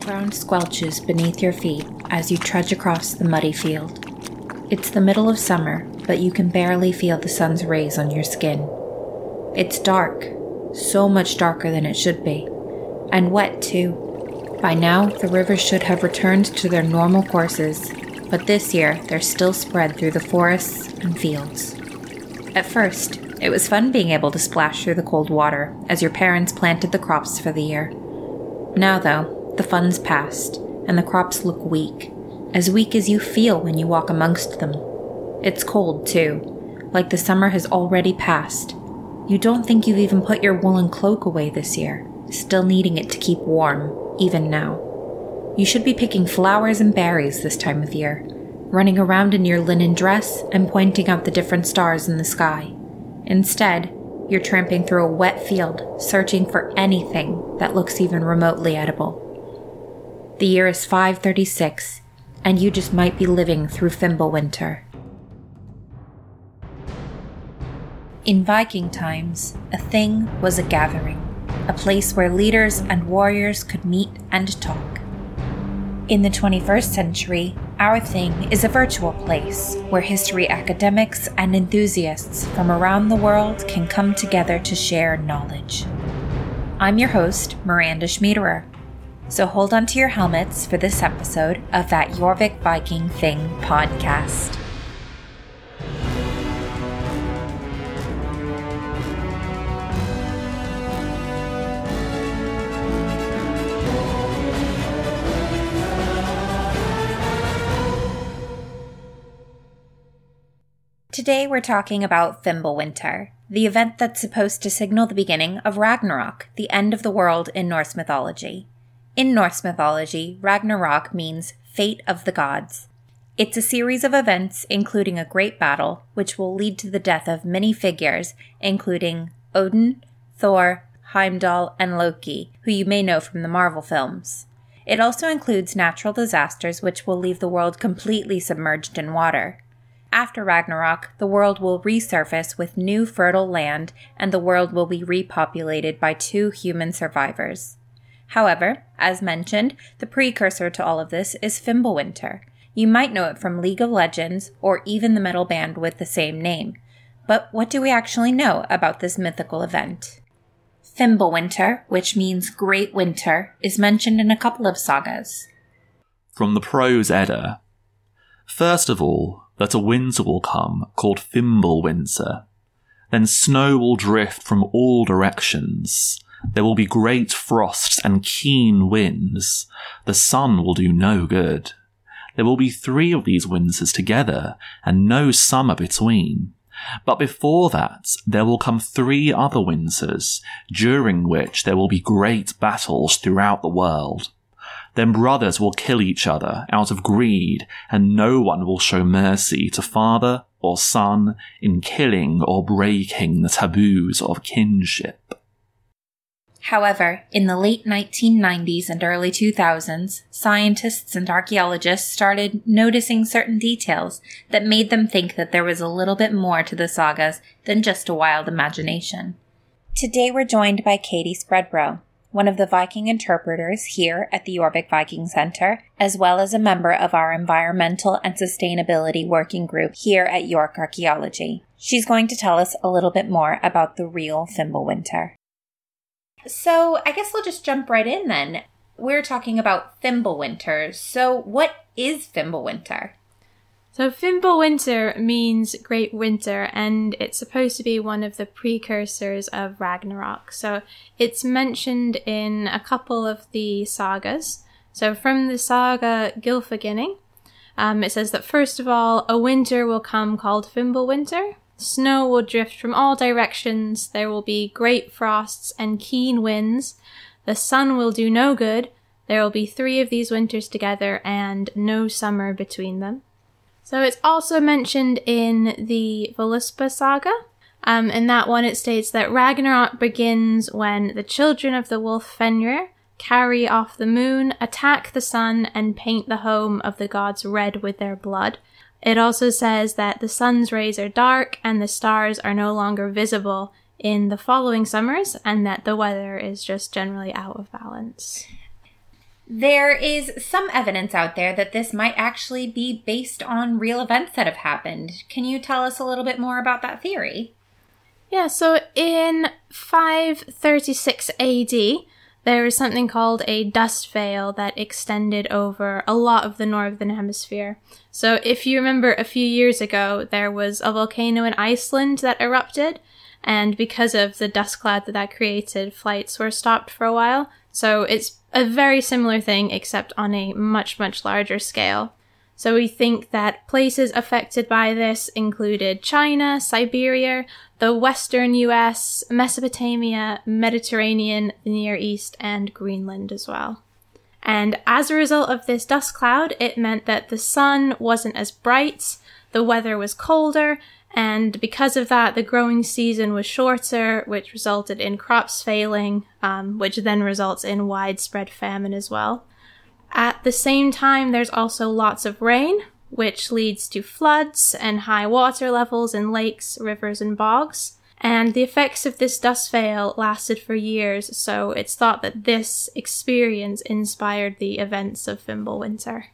ground squelches beneath your feet as you trudge across the muddy field. It's the middle of summer, but you can barely feel the sun's rays on your skin. It's dark, so much darker than it should be, and wet too. By now, the rivers should have returned to their normal courses, but this year they're still spread through the forests and fields. At first, it was fun being able to splash through the cold water as your parents planted the crops for the year. Now, though, the fun's past, and the crops look weak, as weak as you feel when you walk amongst them. It's cold, too, like the summer has already passed. You don't think you've even put your woolen cloak away this year, still needing it to keep warm, even now. You should be picking flowers and berries this time of year, running around in your linen dress and pointing out the different stars in the sky. Instead, you're tramping through a wet field, searching for anything that looks even remotely edible. The year is 536, and you just might be living through Fimbulwinter. In Viking times, a thing was a gathering, a place where leaders and warriors could meet and talk. In the 21st century, our thing is a virtual place where history academics and enthusiasts from around the world can come together to share knowledge. I'm your host, Miranda Schmiederer. So hold on to your helmets for this episode of that Jorvik Viking Thing podcast. Today we're talking about Fimbulwinter, the event that's supposed to signal the beginning of Ragnarok, the end of the world in Norse mythology. In Norse mythology, Ragnarok means fate of the gods. It's a series of events, including a great battle, which will lead to the death of many figures, including Odin, Thor, Heimdall, and Loki, who you may know from the Marvel films. It also includes natural disasters which will leave the world completely submerged in water. After Ragnarok, the world will resurface with new fertile land and the world will be repopulated by two human survivors. However, as mentioned, the precursor to all of this is Fimbulwinter. You might know it from League of Legends or even the metal band with the same name. But what do we actually know about this mythical event? Fimbulwinter, which means Great Winter, is mentioned in a couple of sagas. From the Prose Edda. First of all, that a winter will come called Fimbulwinter. Then snow will drift from all directions. There will be great frosts and keen winds. The sun will do no good. There will be three of these winters together, and no summer between. But before that, there will come three other winters, during which there will be great battles throughout the world. Then brothers will kill each other out of greed, and no one will show mercy to father or son in killing or breaking the taboos of kinship. However, in the late 1990s and early 2000s, scientists and archaeologists started noticing certain details that made them think that there was a little bit more to the sagas than just a wild imagination. Today we're joined by Katie Spreadborough, one of the Viking interpreters here at the Jorvik Viking Center, as well as a member of our environmental and sustainability working group here at York Archaeology. She's going to tell us a little bit more about the real Fimbulwinter. So, I guess we'll just jump right in then. We're talking about Fimbulwinter. So, what is Fimbulwinter? So Fimbulwinter means great winter and it's supposed to be one of the precursors of Ragnarok. So it's mentioned in a couple of the sagas. So from the saga Gylfaginning, um, it says that first of all, a winter will come called Fimbulwinter. Snow will drift from all directions. There will be great frosts and keen winds. The sun will do no good. There will be three of these winters together and no summer between them. So it's also mentioned in the Voluspa saga. Um, in that one, it states that Ragnarok begins when the children of the wolf Fenrir carry off the moon, attack the sun, and paint the home of the gods red with their blood. It also says that the sun's rays are dark and the stars are no longer visible in the following summers, and that the weather is just generally out of balance. There is some evidence out there that this might actually be based on real events that have happened. Can you tell us a little bit more about that theory? Yeah, so in 536 AD, there was something called a dust veil that extended over a lot of the northern hemisphere. So, if you remember a few years ago, there was a volcano in Iceland that erupted, and because of the dust cloud that that created, flights were stopped for a while. So, it's a very similar thing, except on a much, much larger scale. So we think that places affected by this included China, Siberia, the western US, Mesopotamia, Mediterranean, the Near East, and Greenland as well. And as a result of this dust cloud, it meant that the sun wasn't as bright, the weather was colder, and because of that, the growing season was shorter, which resulted in crops failing, um, which then results in widespread famine as well. At the same time, there's also lots of rain, which leads to floods and high water levels in lakes, rivers, and bogs. And the effects of this dust veil lasted for years, so it's thought that this experience inspired the events of Fimbulwinter.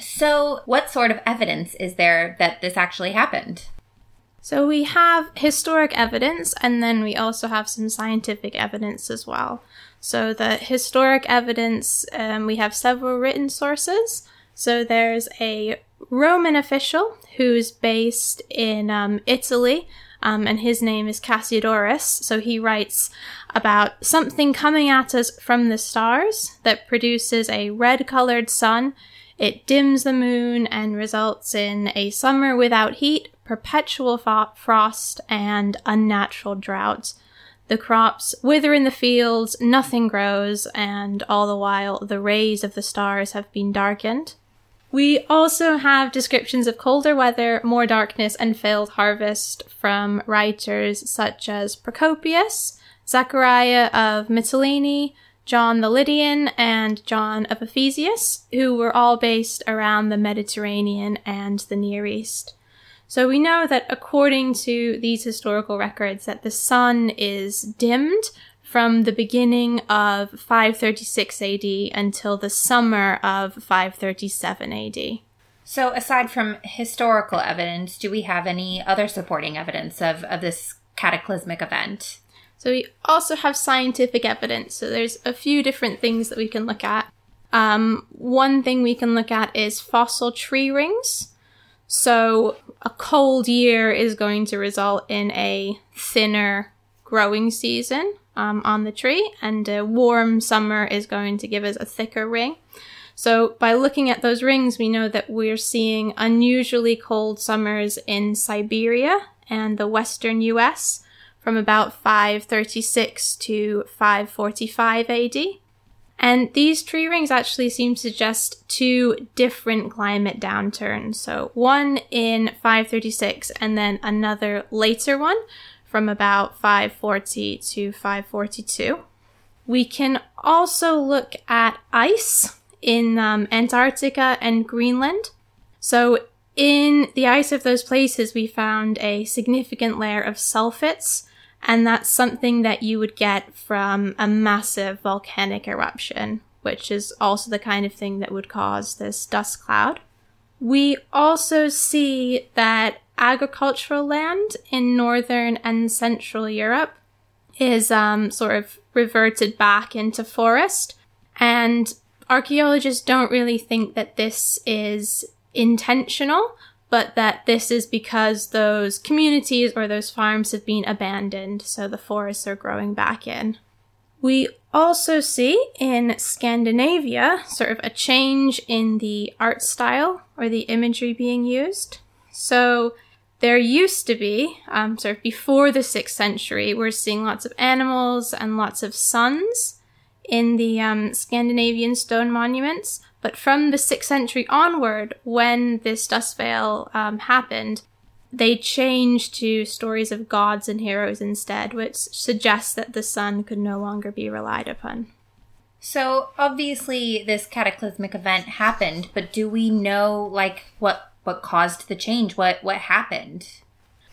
So, what sort of evidence is there that this actually happened? So we have historic evidence and then we also have some scientific evidence as well. So the historic evidence, um, we have several written sources. So there's a Roman official who's based in um, Italy, um, and his name is Cassiodorus. So he writes about something coming at us from the stars that produces a red colored sun. It dims the moon and results in a summer without heat, perpetual frost, and unnatural droughts. The crops wither in the fields, nothing grows, and all the while the rays of the stars have been darkened. We also have descriptions of colder weather, more darkness, and failed harvest from writers such as Procopius, Zachariah of Mytilene, John the Lydian, and John of Ephesus, who were all based around the Mediterranean and the Near East. So we know that according to these historical records that the sun is dimmed from the beginning of 536 AD until the summer of 537 AD. So aside from historical evidence, do we have any other supporting evidence of, of this cataclysmic event? So we also have scientific evidence. So there's a few different things that we can look at. Um, one thing we can look at is fossil tree rings. So a cold year is going to result in a thinner growing season um, on the tree, and a warm summer is going to give us a thicker ring. So, by looking at those rings, we know that we're seeing unusually cold summers in Siberia and the western US from about 536 to 545 AD. And these tree rings actually seem to suggest two different climate downturns. So one in 536 and then another later one from about 540 to 542. We can also look at ice in um, Antarctica and Greenland. So in the ice of those places, we found a significant layer of sulfates and that's something that you would get from a massive volcanic eruption, which is also the kind of thing that would cause this dust cloud. We also see that agricultural land in northern and central Europe is um, sort of reverted back into forest. And archaeologists don't really think that this is intentional, but that this is because those communities or those farms have been abandoned, so the forests are growing back in. We also see in Scandinavia sort of a change in the art style or the imagery being used. So there used to be, um, sort of before the 6th century, we're seeing lots of animals and lots of suns in the um, Scandinavian stone monuments. But from the 6th century onward, when this dust veil um, happened, they changed to stories of gods and heroes instead, which suggests that the sun could no longer be relied upon. So obviously this cataclysmic event happened, but do we know like what what caused the change? What what happened?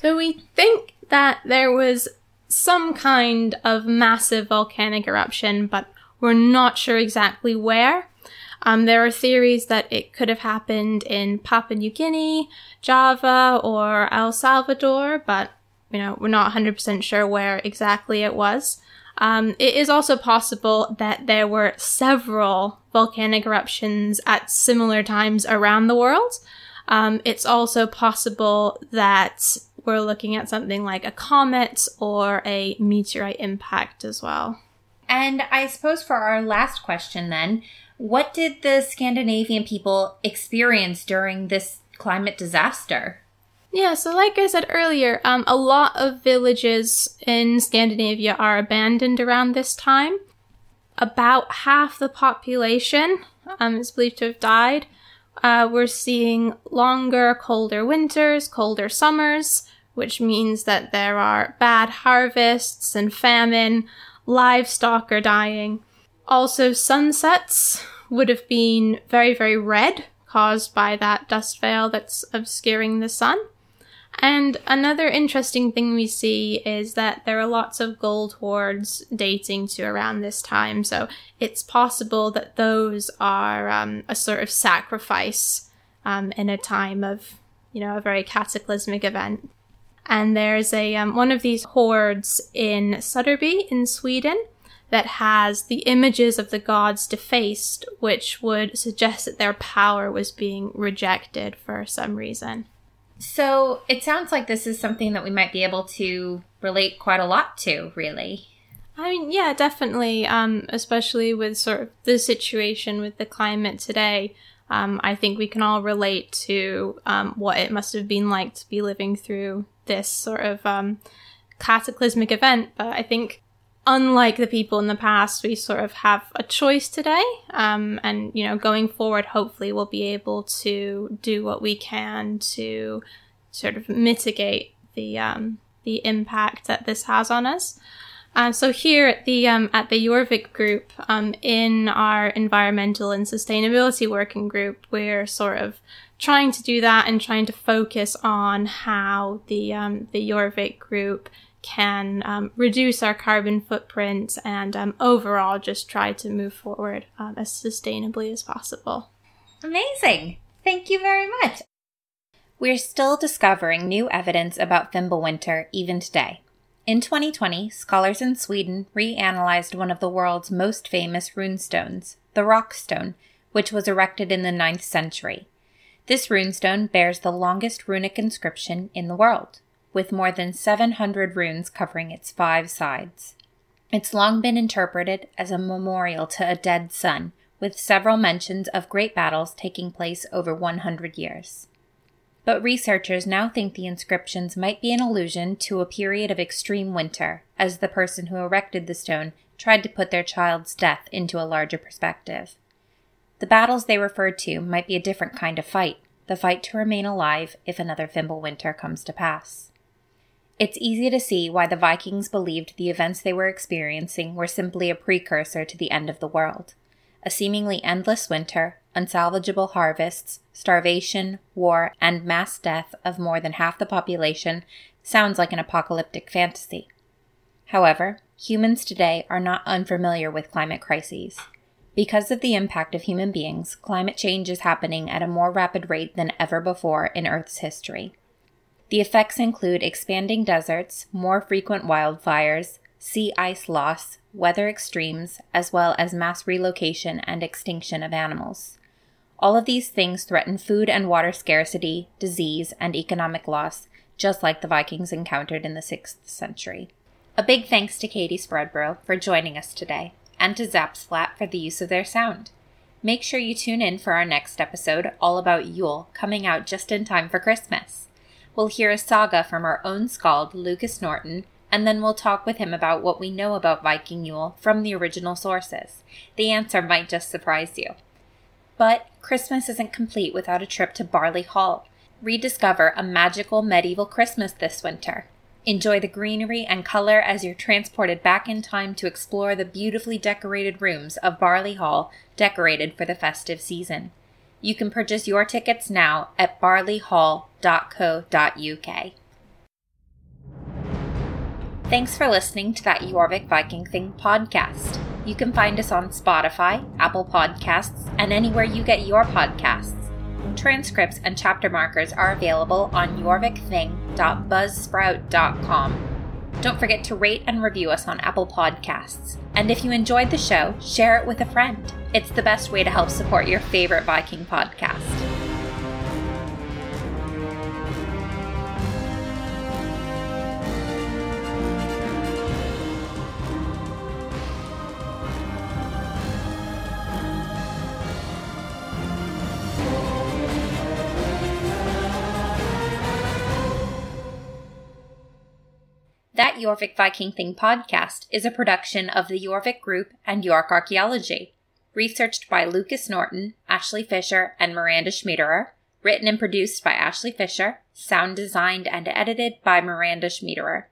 So we think that there was some kind of massive volcanic eruption, but We're not sure exactly where. Um, there are theories that it could have happened in Papua New Guinea, Java, or El Salvador, but you know we're not 100% sure where exactly it was. Um, it is also possible that there were several volcanic eruptions at similar times around the world. Um, it's also possible that we're looking at something like a comet or a meteorite impact as well. And I suppose for our last question, then, what did the Scandinavian people experience during this climate disaster? Yeah, so like I said earlier, um, a lot of villages in Scandinavia are abandoned around this time. About half the population um, is believed to have died. Uh, we're seeing longer, colder winters, colder summers, which means that there are bad harvests and famine. Livestock are dying. Also, sunsets would have been very, very red, caused by that dust veil that's obscuring the sun. And another interesting thing we see is that there are lots of gold hoards dating to around this time, so it's possible that those are um, a sort of sacrifice um, in a time of, you know, a very cataclysmic event. And there's a um, one of these hoards in Sudderby in Sweden that has the images of the gods defaced, which would suggest that their power was being rejected for some reason. So it sounds like this is something that we might be able to relate quite a lot to, really. I mean, yeah, definitely. Um, especially with sort of the situation with the climate today. Um, I think we can all relate to um, what it must have been like to be living through this sort of um, cataclysmic event. But I think unlike the people in the past, we sort of have a choice today. Um, and, you know, going forward, hopefully we'll be able to do what we can to sort of mitigate the, um, the impact that this has on us. Uh, so here at the um, at the Jorvik group, um, in our environmental and sustainability working group, we're sort of trying to do that and trying to focus on how the um, the Jorvik group can um, reduce our carbon footprint and um, overall just try to move forward um, as sustainably as possible. Amazing. Thank you very much. We're still discovering new evidence about Fimbulwinter even today. In 2020, scholars in Sweden reanalyzed one of the world's most famous runestones, the Rök stone, which was erected in the 9th century. This runestone bears the longest runic inscription in the world with more than 700 runes covering its five sides. It's long been interpreted as a memorial to a dead son, with several mentions of great battles taking place over 100 years. But researchers now think the inscriptions might be an allusion to a period of extreme winter, as the person who erected the stone tried to put their child's death into a larger perspective. The battles they referred to might be a different kind of fight, the fight to remain alive if another Fimbulwinter comes to pass. It's easy to see why the Vikings believed the events they were experiencing were simply a precursor to the end of the world. A seemingly endless winter, unsalvageable harvests, starvation, war, and mass death of more than half the population sounds like an apocalyptic fantasy. However, humans today are not unfamiliar with climate crises. Because of the impact of human beings, climate change is happening at a more rapid rate than ever before in Earth's history. The effects include expanding deserts, more frequent wildfires, sea ice loss, weather extremes, as well as mass relocation and extinction of animals. All of these things threaten food and water scarcity, disease, and economic loss, just like the Vikings encountered in the 6th century. A big thanks to Katie Spreadborough for joining us today, and to Zapsplat for the use of their sound. Make sure you tune in for our next episode, all about Yule, coming out just in time for Christmas we'll hear a saga from our own scald, Lucas Norton, and then we'll talk with him about what we know about Viking Yule from the original sources. The answer might just surprise you. But Christmas isn't complete without a trip to Barley Hall. Rediscover a magical medieval Christmas this winter. Enjoy the greenery and color as you're transported back in time to explore the beautifully decorated rooms of Barley Hall, decorated for the festive season. You can purchase your tickets now at barleyhall.co.uk. Thanks for listening to that Jorvik Viking Thing podcast. You can find us on Spotify, Apple Podcasts, and anywhere you get your podcasts. Transcripts and chapter markers are available on jorvikthing.buzzsprout.com. Don't forget to rate and review us on Apple Podcasts. And if you enjoyed the show, share it with a friend. It's the best way to help support your favorite Viking podcast. Jorvik Viking Thing podcast is a production of the Jorvik Group and York Archaeology. Researched by Lucas Norton, Ashley Fisher, and Miranda Schmiederer. Written and produced by Ashley Fisher. Sound designed and edited by Miranda Schmiederer.